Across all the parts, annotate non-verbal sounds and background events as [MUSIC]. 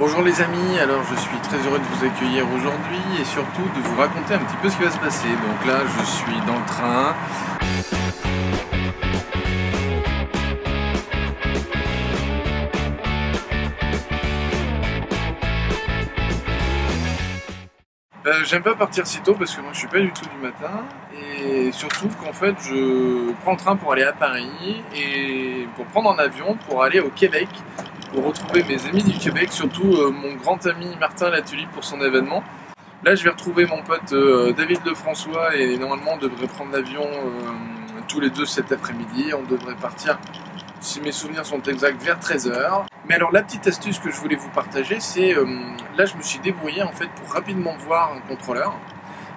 Bonjour les amis, alors je suis très heureux de vous accueillir aujourd'hui et surtout de vous raconter un petit peu ce qui va se passer. Donc là je suis dans le train. Euh, J'aime pas partir si tôt parce que moi je suis pas du tout du matin et surtout qu'en fait je prends le train pour aller à Paris et pour prendre un avion pour aller au Québec pour retrouver mes amis du Québec, surtout euh, mon grand ami Martin Latulipe pour son événement. Là je vais retrouver mon pote euh, David Lefrançois et normalement on devrait prendre l'avion euh, tous les deux cet après-midi. On devrait partir, si mes souvenirs sont exacts, vers 13h. Mais alors la petite astuce que je voulais vous partager, c'est euh, là je me suis débrouillé en fait pour rapidement voir un contrôleur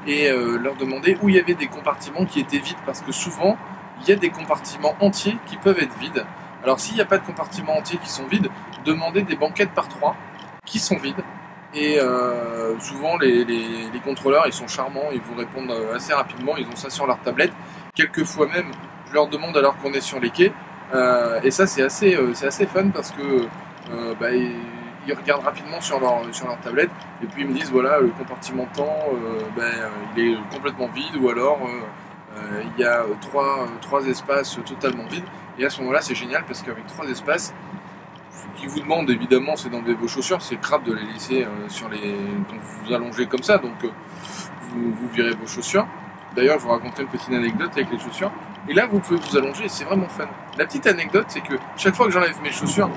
et euh, leur demander où il y avait des compartiments qui étaient vides parce que souvent il y a des compartiments entiers qui peuvent être vides. Alors s'il n'y a pas de compartiments entiers qui sont vides, demandez des banquettes par trois qui sont vides. Et euh, souvent les, les- contrôleurs ils sont charmants, ils vous répondent euh, assez rapidement, ils ont ça sur leur tablette. Quelquefois même, je leur demande alors qu'on est sur les quais. Euh, et ça c'est assez, euh, assez fun parce que euh, bah, ils, regardent rapidement sur leur, sur leur tablette et puis ils me disent voilà le compartiment temps ben, il est complètement vide ou alors il y a trois, trois espaces totalement vides. Et à ce moment-là c'est génial parce qu'avec trois espaces, ce qu'ils vous demandent évidemment c'est d'enlever vos chaussures, c'est crade de les laisser sur les. quand vous vous allongez comme ça, donc vous, vous virez vos chaussures. D'ailleurs je vous raconterai une petite anecdote avec les chaussures. Et là, vous pouvez vous allonger, c'est vraiment fun. La petite anecdote, c'est que chaque fois que j'enlève mes chaussures,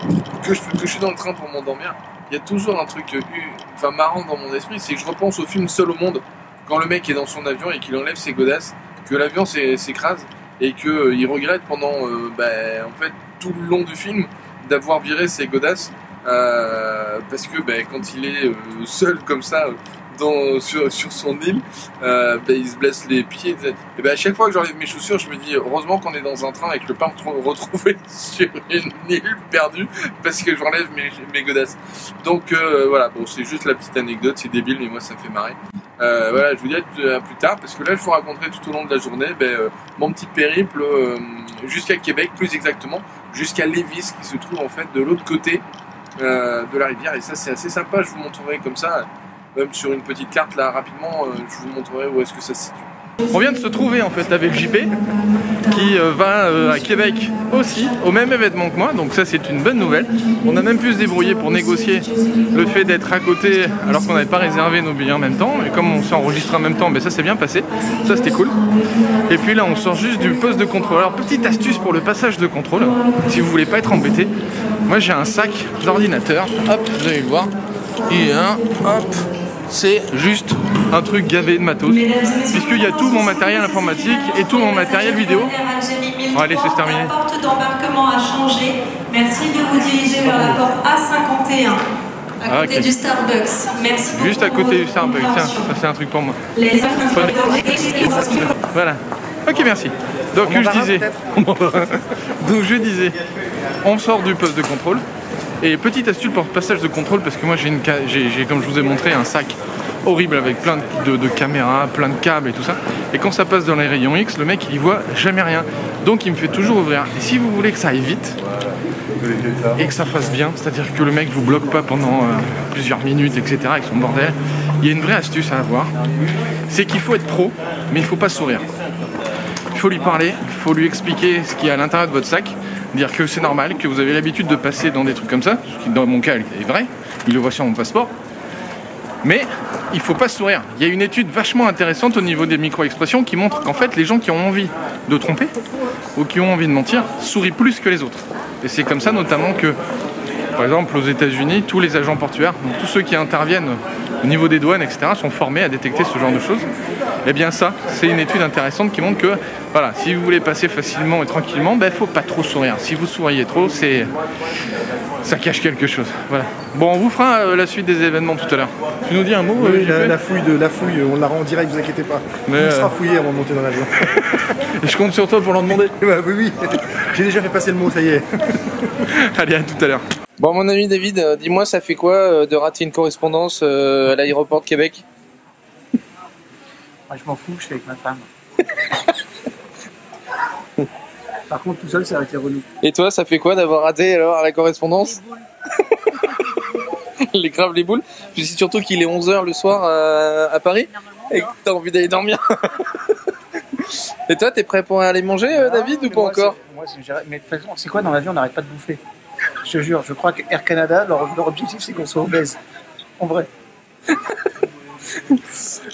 que je, que je suis dans le train pour m'endormir, il y a toujours un truc euh, enfin, marrant dans mon esprit, c'est que je repense au film Seul au monde, quand le mec est dans son avion et qu'il enlève ses godasses, que l'avion s'é- s'écrase, et qu'il regrette pendant euh, ben, en fait, tout le long du film d'avoir viré ses godasses, euh, parce que ben, quand il est euh, seul comme ça, euh, sur, sur son île, euh, ben, il se blesse les pieds. Et ben, à chaque fois que j'enlève mes chaussures, je me dis heureusement qu'on est dans un train et que je peux pas me tro- retrouver [LAUGHS] sur une île perdue parce que j'enlève mes, mes godasses. Donc euh, voilà, bon, c'est juste la petite anecdote, c'est débile, mais moi ça me fait marrer. Euh, voilà, je vous dis à plus- tard parce que là je vous raconterai tout au long de la journée ben, mon petit périple jusqu'à Québec, plus exactement, jusqu'à Lévis qui se trouve en fait de l'autre côté de la rivière et ça c'est assez sympa, je vous montrerai comme ça même sur une petite carte là rapidement, euh, je vous montrerai où est-ce que ça se situe. On vient de se trouver en fait avec JP qui euh, va euh, à Québec aussi au même événement que moi, donc ça c'est une bonne nouvelle. On a même pu se débrouiller pour négocier le fait d'être à côté alors qu'on n'avait pas réservé nos billets en même temps. Et comme on s'est enregistré en même temps, ben ça s'est bien passé, ça c'était cool. Et puis là on sort juste du poste de contrôle. Alors petite astuce pour le passage de contrôle, si vous voulez pas être embêté, moi j'ai un sac d'ordinateur, hop, vous allez le voir, et un, hop, c'est juste un truc gavé de matos. Puisqu'il y a tout mon matériel informatique et tout mon matériel vidéo. Bon, allez, c'est terminé. La porte d'embarquement a changé. Merci de vous diriger vers la porte A51. À Ah, côté du Starbucks. Merci beaucoup Juste à côté du Starbucks, tiens, ça c'est un truc pour moi. Les Voilà. Ok, merci. Donc, je disais. [LAUGHS] Donc, je disais, on sort du poste de contrôle. Et petite astuce pour le passage de contrôle, parce que moi, j'ai, comme je vous ai montré, un sac horrible avec plein de, caméras, plein de câbles et tout ça. Et quand ça passe dans les rayons X, le mec, il y voit jamais rien. Donc, il me fait toujours ouvrir. Et si vous voulez que ça aille vite, et que ça fasse bien, c'est-à-dire que le mec vous bloque pas pendant euh, plusieurs minutes, etc. avec son bordel. Il y a une vraie astuce à avoir, c'est qu'il faut être pro, mais il faut pas sourire. Il faut lui parler, il faut lui expliquer ce qu'il y a à l'intérieur de votre sac, dire que c'est normal, que vous avez l'habitude de passer dans des trucs comme ça, ce qui dans mon cas est vrai, il le voit sur mon passeport. Mais il faut pas sourire. Il y a une étude vachement intéressante au niveau des micro-expressions qui montre qu'en fait les gens qui ont envie de tromper ou qui ont envie de mentir sourient plus que les autres. Et c'est comme ça notamment que, par exemple, aux États-Unis, tous les agents portuaires, tous ceux qui interviennent au niveau des douanes, etc., sont formés à détecter ce genre de choses. Eh bien ça, c'est une étude intéressante qui montre que, voilà, si vous voulez passer facilement et tranquillement, il ben, faut pas trop sourire. Si vous souriez trop, c'est ça cache quelque chose. Voilà. Bon, on vous fera euh, la suite des événements tout à l'heure. Tu nous dis un mot Oui, euh, la, JP la fouille de la fouille, on la rend en direct, vous inquiétez pas. Mais, Il euh, sera fouillé avant de monter dans l'avion. [LAUGHS] Je compte sur toi pour leur demander. [LAUGHS] Bah oui, oui. J'ai déjà fait passer le mot, ça y est. [LAUGHS] Allez, à tout à l'heure. Bon, mon ami David, dis-moi, ça fait quoi euh, de rater une correspondance euh, à l'aéroport de Québec? Moi, je m'en fous, je suis avec ma femme. [LAUGHS] Par contre, tout seul, ça aurait été relou. Et toi, ça fait quoi d'avoir raté alors la correspondance les [LAUGHS] graves les boules. Puis c'est surtout qu'il est 11h le soir à, à Paris et que t'as envie d'aller dormir. [LAUGHS] et toi, t'es prêt pour aller manger, euh, David, ou pas Moi, encore Moi, mais de toute façon, c'est quoi dans l'avion On n'arrête pas de bouffer. Je te jure, je crois que Air Canada, leur, leur objectif, c'est qu'on soit obèse. En vrai.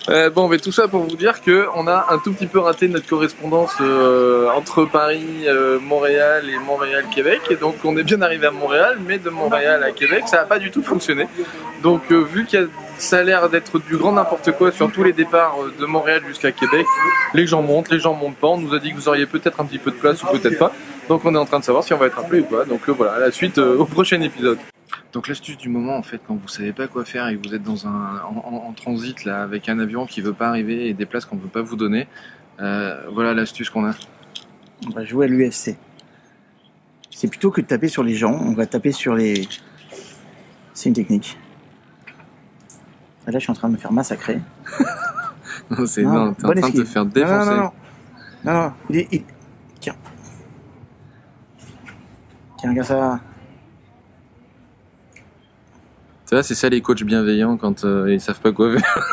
Euh, bon, mais tout ça pour vous dire que on a un tout petit peu raté notre correspondance euh, entre Paris, euh, Montréal et Montréal-Québec. Et donc, on est bien arrivé à Montréal, mais de Montréal à Québec, ça n'a pas du tout fonctionné. Donc, vu que ça a l'air d'être du grand n'importe quoi sur tous les départs de Montréal jusqu'à Québec, les gens montent, les gens montent pas. On nous a dit que vous auriez peut-être un petit peu de place ou peut-être pas. Donc, on est en train de savoir si on va être appelé ou pas. Donc, voilà, la suite au prochain épisode. Donc l'astuce du moment en fait quand vous savez pas quoi faire et que vous êtes dans un en, transit là avec un avion qui veut pas arriver et des places qu'on peut pas vous donner, euh, voilà l'astuce qu'on a. On va jouer à l'UFC. C'est plutôt que de taper sur les gens, on va taper sur les. C'est une technique. Là, je suis en train de me faire massacrer. [LAUGHS] Non, c'est Non, non, t'es en train de te faire Non, défoncer. non, non, non. Non, non, il est. il- Tiens. Tiens, regarde ça. Tu vois, c'est ça les coachs bienveillants quand euh, ils savent pas quoi faire.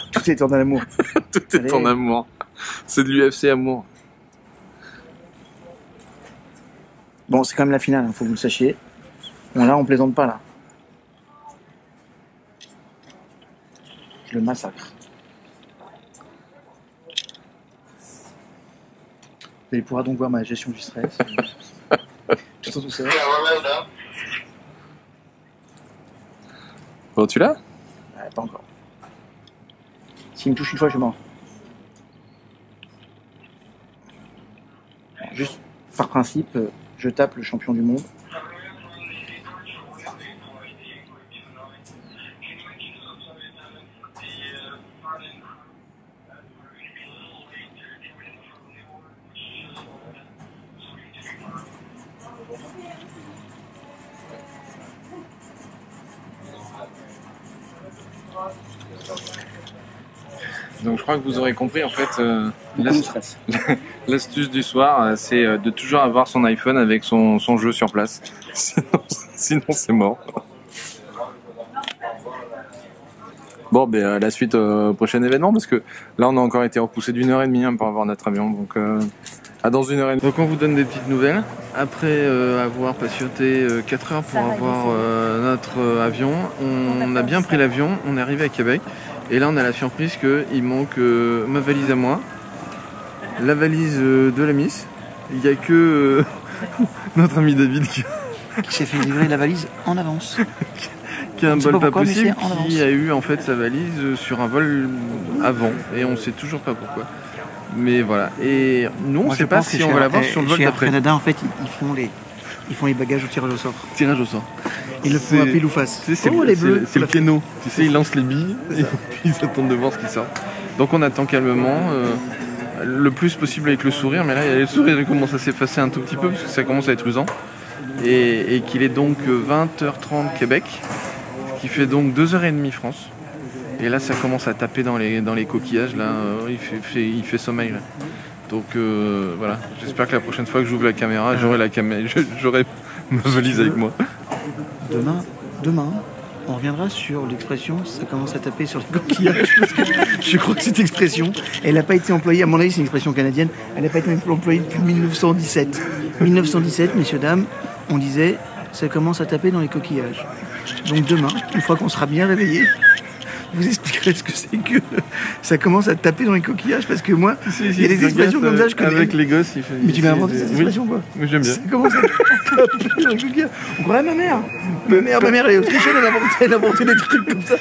[LAUGHS] Tout est en amour. [LAUGHS] Tout est Allez. en amour. C'est de l'UFC amour. Bon, c'est quand même la finale, il faut que vous le sachiez. Bon, là, on plaisante pas, là. Je le massacre. Vous allez pouvoir donc voir ma gestion du stress. [LAUGHS] tout en douceur. Bon, tu l'as? Ouais, pas encore. S'il me touche une fois, je mens. Juste par principe, euh, je tape le champion du monde. Donc je crois que vous aurez compris en fait euh, [LAUGHS] l'astuce du soir, euh, c'est euh, de toujours avoir son iPhone avec son, son jeu sur place. [LAUGHS] Sinon, sinon, c'est mort. Bon, ben la suite euh, au prochain événement parce que là on a encore été repoussé d'une heure et demie hein, pour avoir notre avion. Donc euh, à dans une heure et demie. Donc on vous donne des petites nouvelles. Après euh, avoir patienté 4 heures pour avoir euh, notre euh, avion, on a bien pris l'avion, on est arrivé à Québec. Et là on a la surprise qu'il manque euh, ma valise à moi, la valise euh, de la Miss. Il n'y a que euh, [LAUGHS] notre ami David qui, Qui s'est fait livrer la valise en avance. qui a un bol pas pourquoi, possible, qui a eu en fait sa valise sur un vol avant. Et on sait toujours pas pourquoi. Mais voilà. Et nous on Moi, sait pas si on va l'avoir eh, sur le vol d'après. Canada, en fait, ils font les, ils font les bagages au tirage au sort. Tirage au sort. Ils le font C'est- à pile ou face. C'est oh, le, c'est- bleus. c'est le piano. Tu sais, ils lancent les billes [LAUGHS] et puis ils attendent de voir ce qui sort. Donc on attend calmement, euh, le plus possible avec le sourire, mais là le sourire commence à s'effacer un tout petit peu parce que ça commence à être usant. Et, et qu'il est donc 20h30 Québec, ce qui fait donc 2h30 France. Et là ça commence à taper dans les, dans les coquillages, là, euh, il, fait, fait- il fait sommeil. Là. Donc euh, voilà, j'espère que la prochaine fois que j'ouvre la caméra, j'aurai la caméra, [LAUGHS] j'aurai ma valise avec moi. Demain, demain, on reviendra sur l'expression ça commence à taper sur les coquillages. [LAUGHS] je crois que cette expression, elle n'a pas été employée, à mon avis, c'est une expression canadienne, elle n'a pas été employée depuis 1917. 1917, messieurs, dames, on disait ça commence à taper dans les coquillages. Donc demain, une fois qu'on sera bien réveillé, vous expliquerez ce que c'est que ça commence à taper dans les coquillages parce que moi, il y a des expressions comme ça, je connais. Avec les gosses, il fait. Mais tu m'as inventé cette oui, expression quoi [LAUGHS] mais j'aime bien. ça commence à taper dans les coquillages. On croirait ma mère. Ma mère, ma mère, elle est autrichienne, elle a inventé, elle a inventé des trucs comme ça.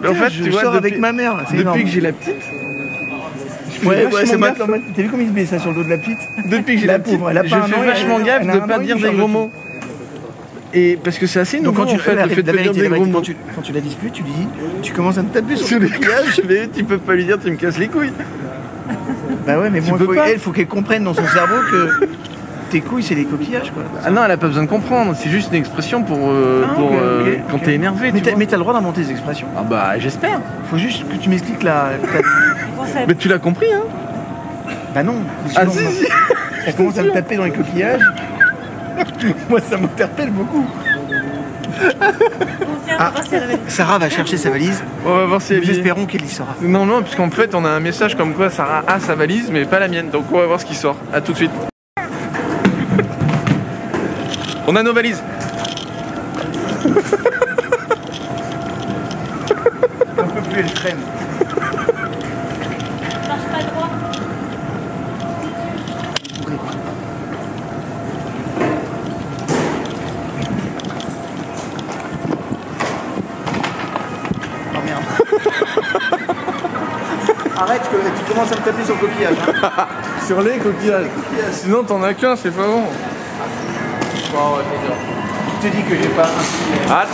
Mais en fait, je tu vois, sors depuis- avec ma mère. Depuis énorme. que j'ai la petite, Ouais, ouais, c'est. T'as vu comme il se met ça sur le dos de la petite? Depuis que j'ai La la petite, pauvre, elle a je pas fais vachement gaffe de pas dire des gros mots. Et parce que c'est assez Donc nouveau quand tu en fait, la, le fait la de dire vérité, des la gros vérité, mots. quand tu, quand tu la disputes, tu lui dis, tu commences à me taper sur le coquillages, mais tu peux pas lui dire, tu me casses les couilles. Bah ouais, mais Tu bon, faut, elle, faut qu'elle comprenne dans son cerveau que tes couilles, c'est les coquillages, quoi. Ah non, elle a pas besoin de comprendre, c'est juste une expression pour, euh, Ah, pour euh, quand t'es énervé. Mais tu t'as mais le droit d'inventer des expressions. Ah bah j'espère. Faut juste que tu m'expliques la. la- Mais tu l'as compris, hein Bah non. Ah si, moi, si. Ça commence à me taper dans les coquillages. [LAUGHS] Moi, ça m'interpelle beaucoup. Ah, Sarah va chercher sa valise. On va voir si elle Nous est. espérons qu'elle y sera. Non, non, puisqu'en fait, on a un message comme quoi Sarah a sa valise, mais pas la mienne. Donc, on va voir ce qui sort. À tout de suite. on a nos valises. Un peu plus, elle traîne. Arrête, que tu commences à me taper sur le coquillage. hein. [LAUGHS] Sur les coquillages. Sinon, t'en as qu'un, c'est pas bon. Bon, ouais. Je te dis que j'ai pas un Ah, eh,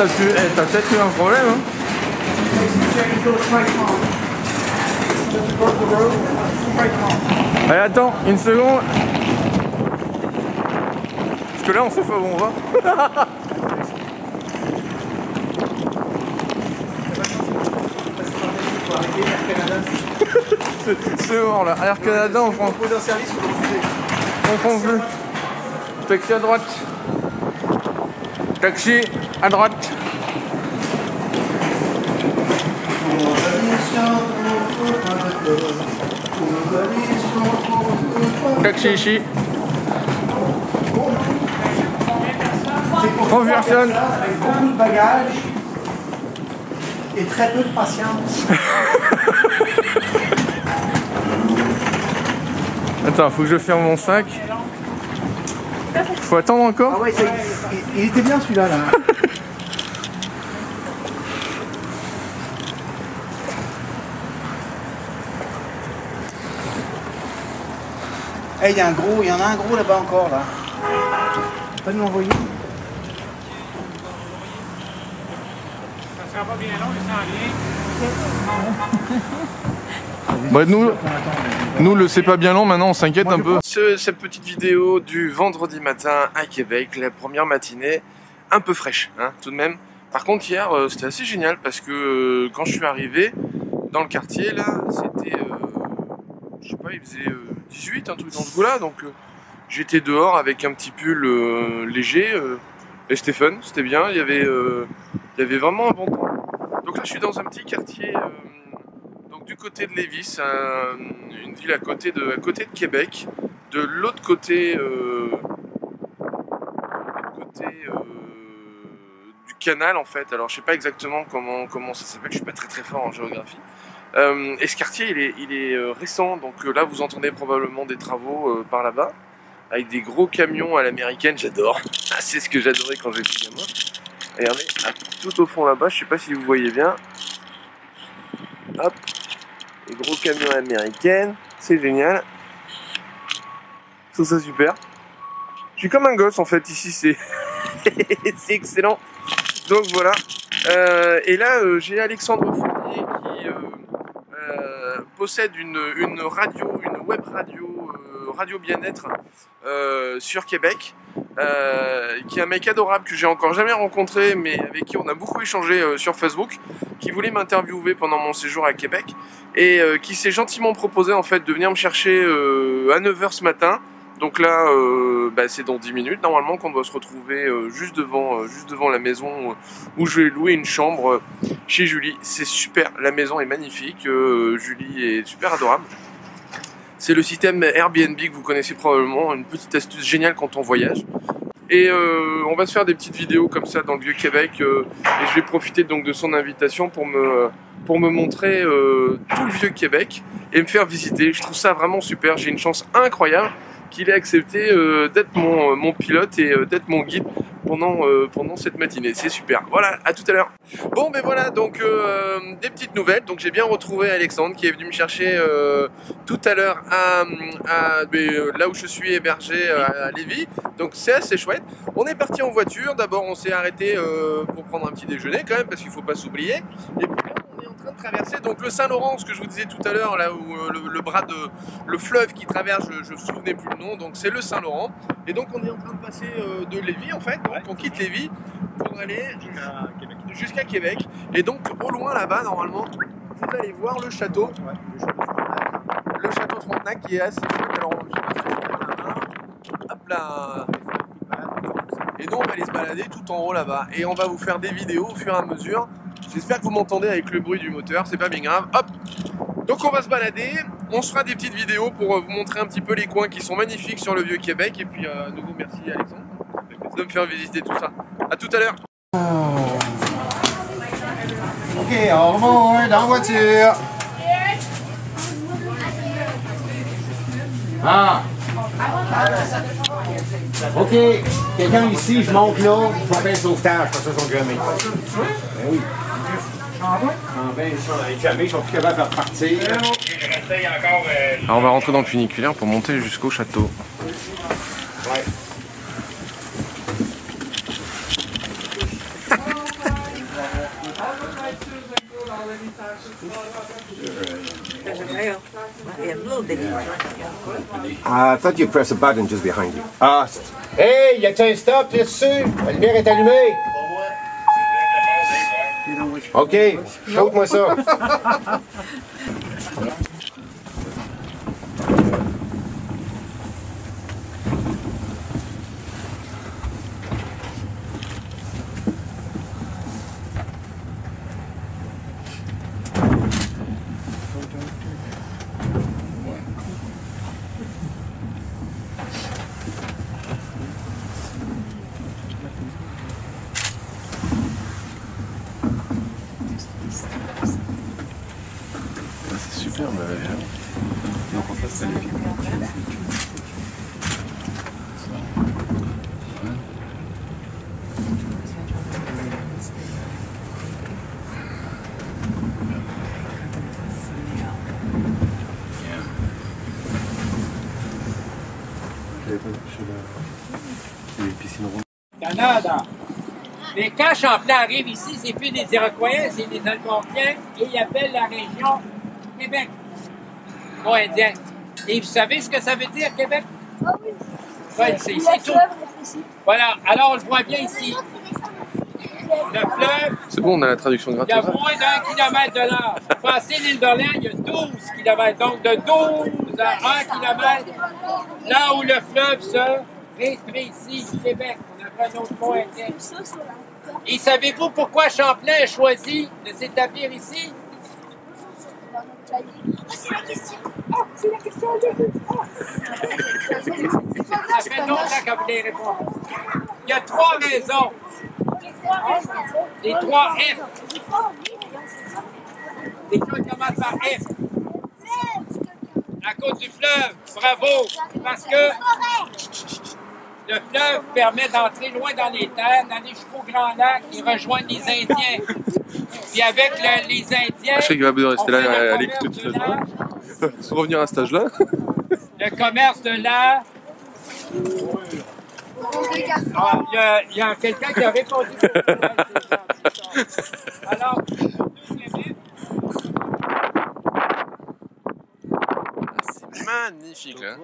t'as peut-être eu un problème, hein Allez, attends, une seconde. Parce que là, on sait pas où on va. [LAUGHS] C'est bon, là. Air Canada, on prend, Pose un service on prend plus. Taxi à droite. Taxi à droite. Taxi ici. Trois personnes. Avec beaucoup de bagages et très peu de patience. Attends, faut que je ferme mon sac. Faut attendre encore Ah ouais, ça, il, il était bien celui-là là. [LAUGHS] Eh, il y a un gros, il y en a un gros là-bas encore là. Pas de m'envoyer. Bah, nous, nous, le c'est pas bien long, maintenant on s'inquiète un peu. Ce- cette petite vidéo du vendredi matin à Québec, la première matinée, un peu fraîche, hein, tout de même. Par contre, hier, euh, c'était assez génial parce que euh, quand je suis arrivé dans le quartier, là, c'était, euh, je sais pas, il faisait euh, 18, un truc dans ce goût-là, donc j'étais dehors avec un petit pull léger. et Stéphane, c'était bien, il y avait, il y avait vraiment un bon temps. Donc là, je suis dans un petit quartier. Du côté de Lévis, un- une ville à côté de, à côté de Québec. De l'autre côté, euh, euh, du canal en fait. Alors je sais pas exactement comment, comment ça s'appelle, je suis pas très très fort en géographie. Euh, et ce quartier il est, il est récent, donc là vous entendez probablement des travaux par là-bas. Avec des gros camions à l'américaine, j'adore. Ah, c'est ce que j'adorais quand j'étais gamin. Regardez, tout au fond là-bas, je sais pas si vous voyez bien. Hop, gros camions américaines, c'est génial. Je trouve ça super. Je suis comme un gosse en fait ici, [LAUGHS] c'est excellent. Donc voilà. Euh, et là, euh, j'ai Alexandre Fournier qui euh, possède une, une radio, une web radio, radio bien-être sur Québec. Qui est un mec adorable que j'ai encore jamais rencontré, mais avec qui on a beaucoup échangé sur Facebook, qui voulait m'interviewer pendant mon séjour à Québec et euh, qui s'est gentiment proposé en fait de venir me chercher euh, à 9h ce matin. Donc là, euh, bah, c'est dans 10 minutes normalement qu'on doit se retrouver juste, devant, juste devant la maison où je vais louer une chambre chez Julie. C'est super, la maison est magnifique, Julie est super adorable. C'est le système Airbnb que vous connaissez probablement, une petite astuce géniale quand on voyage. Et euh, on va se faire des petites vidéos comme ça dans le vieux Québec euh, et je vais profiter donc de son invitation pour me pour me montrer euh, tout le vieux Québec et me faire visiter. Je trouve ça vraiment super. J'ai une chance incroyable qu'il ait accepté euh, d'être mon, mon pilote et euh, d'être mon guide pendant, euh, cette matinée. C'est super. Voilà, à tout à l'heure. Bon, ben voilà, donc euh, des petites nouvelles. Donc j'ai bien retrouvé Alexandre qui est venu me chercher euh, tout à l'heure ben, euh, là où je suis hébergé euh, à Lévis. Donc c'est assez chouette. On est parti en voiture. D'abord, on s'est arrêté euh, pour prendre un petit déjeuner quand même parce qu'il faut pas s'oublier. Train de traverser donc le Saint-Laurent, ce que je vous disais tout à l'heure, là où euh, le, le bras de le fleuve qui traverse, je, je me souvenais plus le nom. Donc c'est le Saint-Laurent. Et donc on est en train de passer euh, de Lévis en fait. Donc on quitte Lévis pour aller jusqu'à Québec. Et donc au loin là-bas, normalement, vous allez voir le château. Le château Frontenac qui est assez chouette. Alors, je sais pas si je peux en avoir. Hop là. Et nous, on va aller se balader tout en haut là-bas. Et on va vous faire des vidéos au fur et à mesure. J'espère que vous m'entendez avec le bruit du moteur, c'est pas bien grave. Hop Donc on va se balader, on se fera des petites vidéos pour euh, vous montrer un petit peu les coins qui sont magnifiques sur le vieux Québec. Et puis, euh, à nouveau, merci Alexandre de me faire visiter tout ça. À tout à l'heure Ok, on remonte dans la voiture. Ah! OK. Quelqu'un ici, je monte là, je vais faire sauvetage, parce que ça, sont. Ben oui. Ah ben, ils sont jamais, ils sont plus capables de repartir. Alors on va rentrer dans le funiculaire pour monter jusqu'au château. I thought you press a button just behind you. Ah. Hey, y a-t-il un stop là-dessus? La lumière est allumée. OK, chante-moi ça. [LAUGHS] C'est superbe la ville. Canada. Mais quand Champlain arrive ici, c'est plus des Iroquois, c'est des Algonquiens et ils appellent la région Québec. Pas indien. Et vous savez ce que ça veut dire, Québec? Ouais, c'est c'est tout. Voilà, alors on le voit bien ici. Le fleuve, C'est bon, on a la traduction il y a gratuite. moins d'un kilomètre de large. Passer l'île d'Orléans, il y a 12 kilomètres. Donc de 12 à 1 kilomètre, là où le fleuve se rétrécit, Québec. Et savez-vous pourquoi Champlain a choisi de s'établir ici? Ça fait longtemps les répondre. Il y a trois raisons. Les trois F. Les choses commencent par F. À cause du fleuve. Bravo. Parce que le fleuve permet d'entrer loin dans les terres, d'aller jusqu'au Grand Lac et rejoindre les Indiens. Puis avec le- les Indiens, Je sais qu'il va de rester là à l'écoute toute la [LAUGHS] journée. Revenir à cet âge-là. le commerce de l'art. Ah, il y a, quelqu'un qui a répondu. Alors, magnifique là.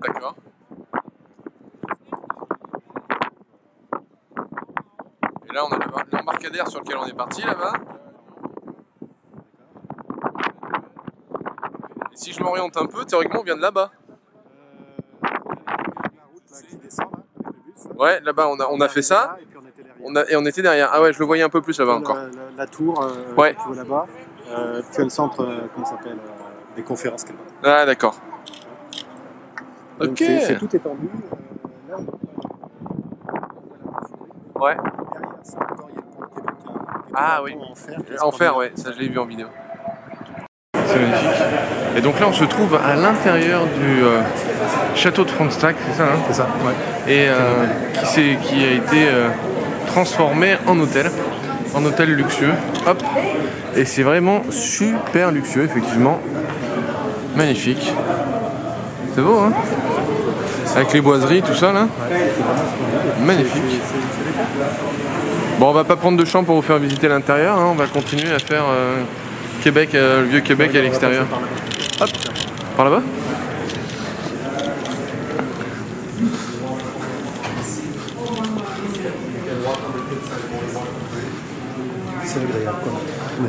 D'accord. Et là, on a le- l'embarcadère sur lequel on est parti là-bas. Et si je m'oriente un peu, théoriquement, on vient de là-bas. Ouais, là-bas, on a, on a fait ça. On a, et on était derrière. Ah ouais, je le voyais un peu plus là-bas encore. La, la- la tour euh, Ouais. tu vois là-bas, euh, tu as le centre, euh, comment s'appelle, euh, des conférences. Ah d'accord. Donc Ok. c'est- C'est tout étendu. euh, là, on Ouais. Derrière ça, encore, il y a le pont de Québec. qui est- qui est Ah oui. pont En fer, qui est En fer, ouais, ça je l'ai vu en vidéo. C'est magnifique. Et donc là, on se trouve à l'intérieur du euh, château de Frontenac, c'est ça, hein? C'est ça, ouais. Et euh, qui, s'est- qui a été euh, transformé en hôtel, en hôtel luxueux. Hop. Et c'est vraiment super luxueux, effectivement. Magnifique. C'est beau, hein? Avec les boiseries, tout ça, là. Magnifique. Bon, on va pas prendre de champ pour vous faire visiter l'intérieur, hein. on va continuer à faire euh, Québec, euh, le vieux Québec à l'extérieur. Hop, par là-bas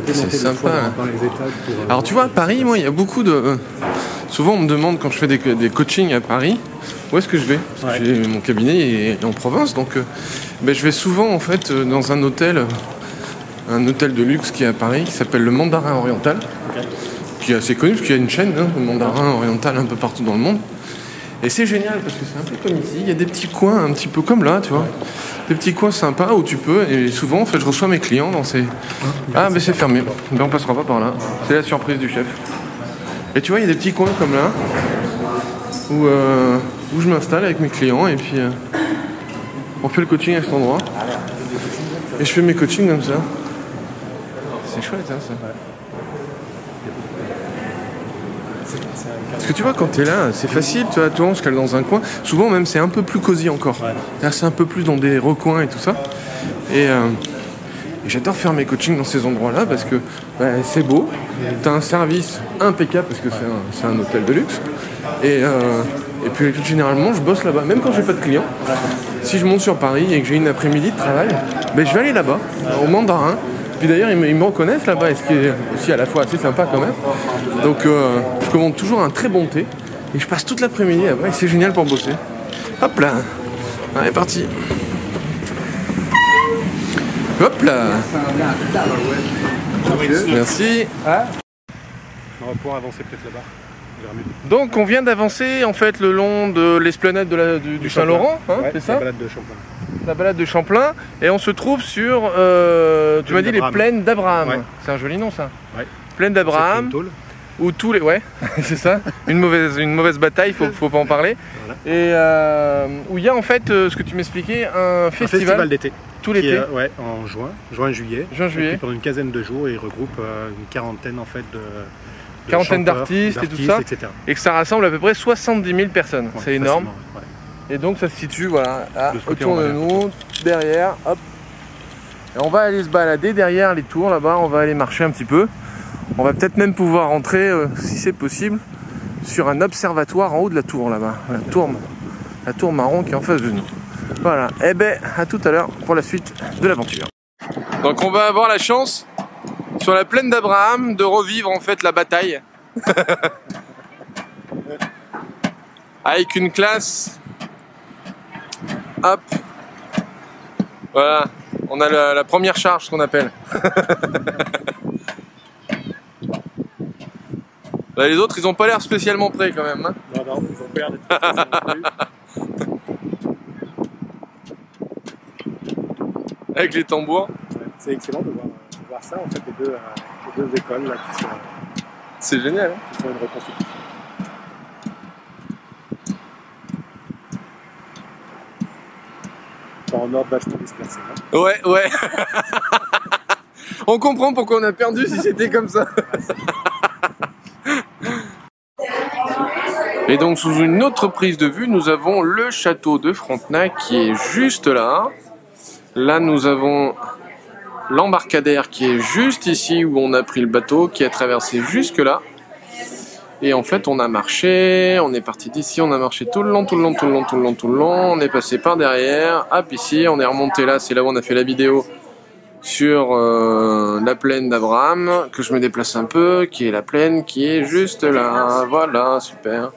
C'est sympa, hein. euh, Alors tu vois, à Paris, moi, il y a beaucoup de, Souvent, on me demande quand je fais des, des coachings à Paris, où est-ce que je vais? Parce que j'ai- Mon cabinet est en province, donc euh, ben, je vais souvent en fait euh, dans un hôtel, euh, un hôtel de luxe qui est à Paris, qui s'appelle le Mandarin Oriental, qui est assez connu parce qu'il y a une chaîne, hein, le Mandarin Oriental, un peu partout dans le monde. Et c'est génial parce que c'est un peu comme ici, il y a des petits coins un petit peu comme là, tu vois. Des petits coins sympas où tu peux, et souvent en fait je reçois mes clients dans ces... Ah mais c'est fermé, ben on passera pas par là, c'est la surprise du chef. Et tu vois, il y a des petits coins comme là, où, euh, où je m'installe avec mes clients et puis euh, on fait le coaching à cet endroit. Et je fais mes coachings comme ça. C'est chouette hein, ça. Parce que tu vois, quand t'es là, c'est facile, tu vois, le monde se cale dans un coin. Souvent, même, c'est un peu plus cosy encore. Là, c'est un peu plus dans des recoins et tout ça. Et, euh, et j'adore faire mes coachings dans ces endroits-là parce que bah, c'est beau. T'as un service impeccable parce que c'est un, hôtel de luxe. Et, euh, et puis, généralement, je bosse là-bas, même quand j'ai pas de clients. Si je monte sur Paris et que j'ai une après-midi de travail, ben, je vais aller là-bas, au mandarin. Puis d'ailleurs, ils me, reconnaissent là-bas, ce qui est aussi à la fois assez sympa quand même. Donc, euh, je commande toujours un très bon thé. Et je passe toute l'après-midi et c'est génial pour bosser. Hop là Allez, parti Hop là Merci On va pouvoir avancer peut-être là-bas. Donc, on vient d'avancer en fait le long de l'esplanade de la- du, du Saint-Laurent, hein, Ouais, c'est ça La balade de Champlain. la balade de Champlain et on se trouve sur, euh, tu m'as dit les plaines d'Abraham. Ouais. C'est un joli nom ça. Ouais. Plaines C'est d'Abraham. Où tous les, ouais, [LAUGHS] c'est ça. Une mauvaise, une mauvaise bataille, faut, faut pas en parler. Voilà. Et euh, où il y a en fait euh, ce que tu m'expliquais, un Un festival, d'été. tout l'été, est, ouais, en juin, juin-juillet. juin-juillet. Pendant une quinzaine de jours, et il regroupe euh, une quarantaine en fait de. de Quarantaine d'artistes et tout ça. etc. Et que ça rassemble à peu près 70 000 personnes. Ouais, c'est énorme. ouais. Et donc ça se situe voilà, à- De autour de nous, derrière, hop. Et on va aller se balader derrière les tours là-bas, on va aller marcher un petit peu. On va peut-être même pouvoir entrer, euh, si c'est possible, sur un observatoire en haut de la tour là-bas. La tour, marron qui est en face de nous. Voilà, et ben à tout à l'heure pour la suite de l'aventure. Donc on va avoir la chance sur la plaine d'Abraham de revivre en fait la bataille. [LAUGHS] Avec une classe Hop. Voilà. On a la, la première charge, ce qu'on appelle. [LAUGHS] Bah, les autres, ils ont pas l'air spécialement prêts quand même. hein. Non, non, ils ont peur d'être. Avec les tambours. C'est excellent de voir, de voir ça, en fait, les deux, euh, les deux écoles là, qui, sont, C'est génial. hein. qui sont une reconstitution. En ordre vachement dispersé. hein. Ouais, ouais. [LAUGHS] on comprend pourquoi on a perdu si c'était comme ça. Et donc sous une autre prise de vue, nous avons le château de Frontenac qui est juste là. Là, nous avons l'embarcadère qui est juste ici où on a pris le bateau, qui a traversé jusque là. Et en fait, on a marché, on est parti d'ici, on a marché tout le long, tout le long, tout le long, tout le long, tout le long. On est passé par derrière, hop ici, on est remonté là, c'est là où on a fait la vidéo sur euh, la plaine d'Abraham, que je me déplace un peu, qui est la plaine qui est juste là. Voilà, super.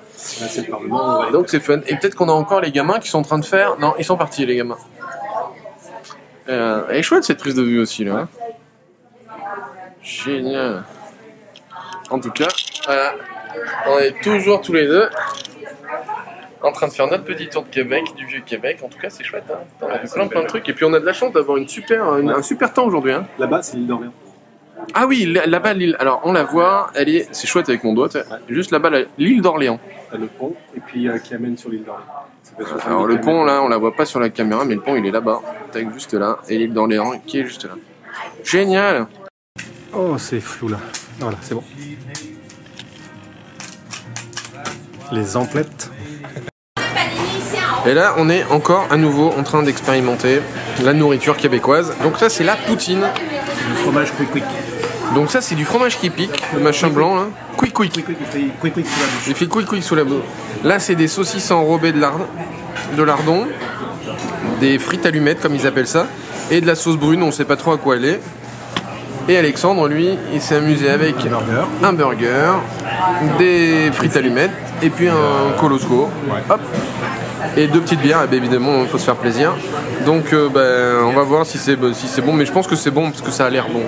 Donc c'est fun. Et peut-être qu'on a encore les gamins qui sont en train de faire. Non, ils sont partis les gamins. Euh, elle est chouette cette prise de vue aussi là. Génial. En tout cas, voilà. On est toujours tous les deux en train de faire notre petit tour de Québec, du vieux Québec. En tout cas, c'est chouette. Hein. On a vu plein plein de trucs. Et puis on a de la chance d'avoir une super, une- un super temps aujourd'hui. Hein. Là-bas, c'est l'île d'Orléans. Ah oui, là- là-bas l'île. Alors on la voit, elle est, c'est chouette avec mon doigt. tu. Juste là-bas, la- l'île d'Orléans. T'as le pont, et puis euh, qui amène sur l'île d'Orléans. Ça fait 70 Alors le pont là, on la voit pas sur la caméra, mais le pont il est là-bas, tac juste là, et l'île d'Orléans qui est juste là. Génial Oh, c'est flou là. Voilà, c'est bon. Les emplettes. Et là, on est encore à nouveau en train d'expérimenter la nourriture québécoise. Donc ça, c'est la poutine. Le fromage quick quick. Donc ça, c'est du fromage qui pique, le machin blanc là. Quick quick. Quick quick, quick, quick sous la bouche. Il fait quick quick sous la bouche. Là, c'est des saucisses enrobées de lardon, de lardon, des frites allumettes comme ils appellent ça, et de la sauce brune. On ne sait pas trop à quoi elle est. Et Alexandre, lui, il s'est amusé avec un burger, des frites allumettes et puis un colosco. Hop, et deux petites bières. Et bien évidemment, il faut se faire plaisir. Donc, euh, ben, on va voir si c'est si bon, mais je pense que c'est bon parce que ça a l'air bon.